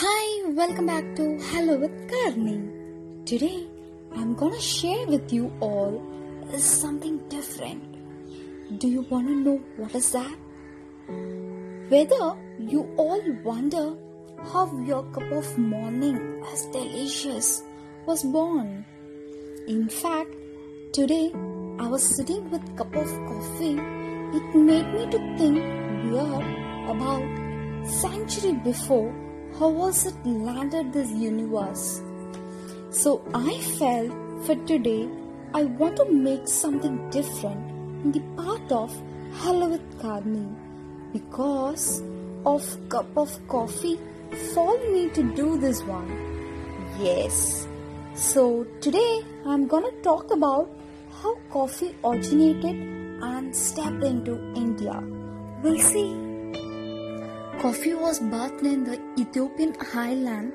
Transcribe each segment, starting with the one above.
Hi, welcome back to Hello with Karni. Today, I'm gonna share with you all something different. Do you wanna know what is that? Whether you all wonder how your cup of morning as delicious was born. In fact, today I was sitting with cup of coffee. It made me to think weird about century before how was it landed this universe? So I felt for today I want to make something different in the part of Hello with because of cup of coffee followed me to do this one. Yes. So today I'm gonna talk about how coffee originated and stepped into India. We'll see. Coffee was birthed in the Ethiopian highland.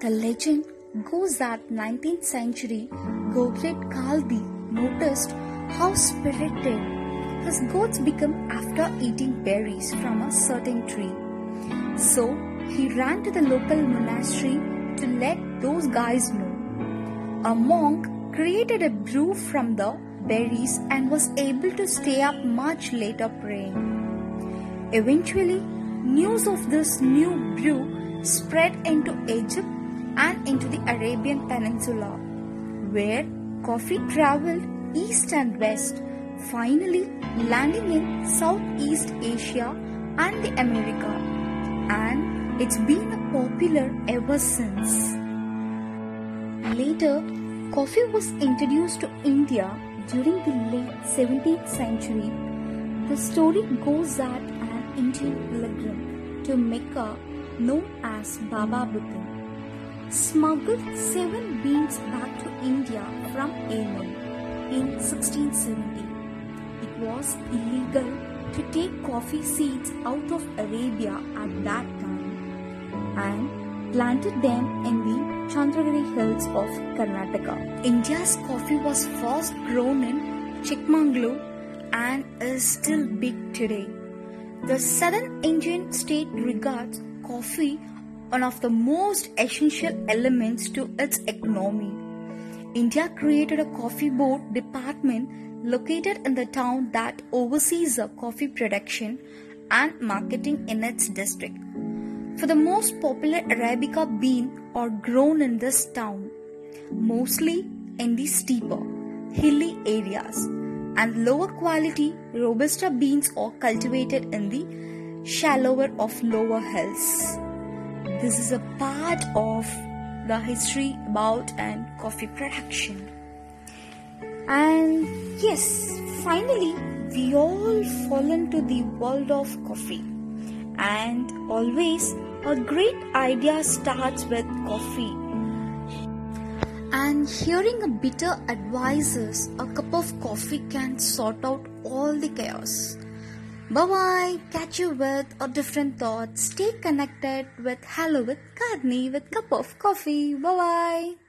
The legend goes that 19th century Goblet Kaldi noticed how spirited his goats become after eating berries from a certain tree. So he ran to the local monastery to let those guys know. A monk created a brew from the berries and was able to stay up much later praying. Eventually, News of this new brew spread into Egypt and into the Arabian Peninsula, where coffee traveled east and west, finally landing in Southeast Asia and the America. And it's been popular ever since. Later, coffee was introduced to India during the late 17th century. The story goes that Indian pilgrim to Mecca known as Baba Budan smuggled seven beans back to India from Yemen in 1670. It was illegal to take coffee seeds out of Arabia at that time and planted them in the Chandragiri hills of Karnataka. India's coffee was first grown in Chikmagalur and is still big today. The southern Indian state regards coffee one of the most essential elements to its economy. India created a coffee board department located in the town that oversees the coffee production and marketing in its district. For the most popular Arabica bean are grown in this town, mostly in the steeper, hilly areas and lower quality Robusta beans are cultivated in the shallower of lower hills. This is a part of the history about and coffee production. And yes, finally, we all fall into the world of coffee. And always, a great idea starts with coffee and hearing a bitter advices, a cup of coffee can sort out all the chaos. Bye bye. Catch you with a different thought. Stay connected with Hello with Karni with cup of coffee. Bye bye.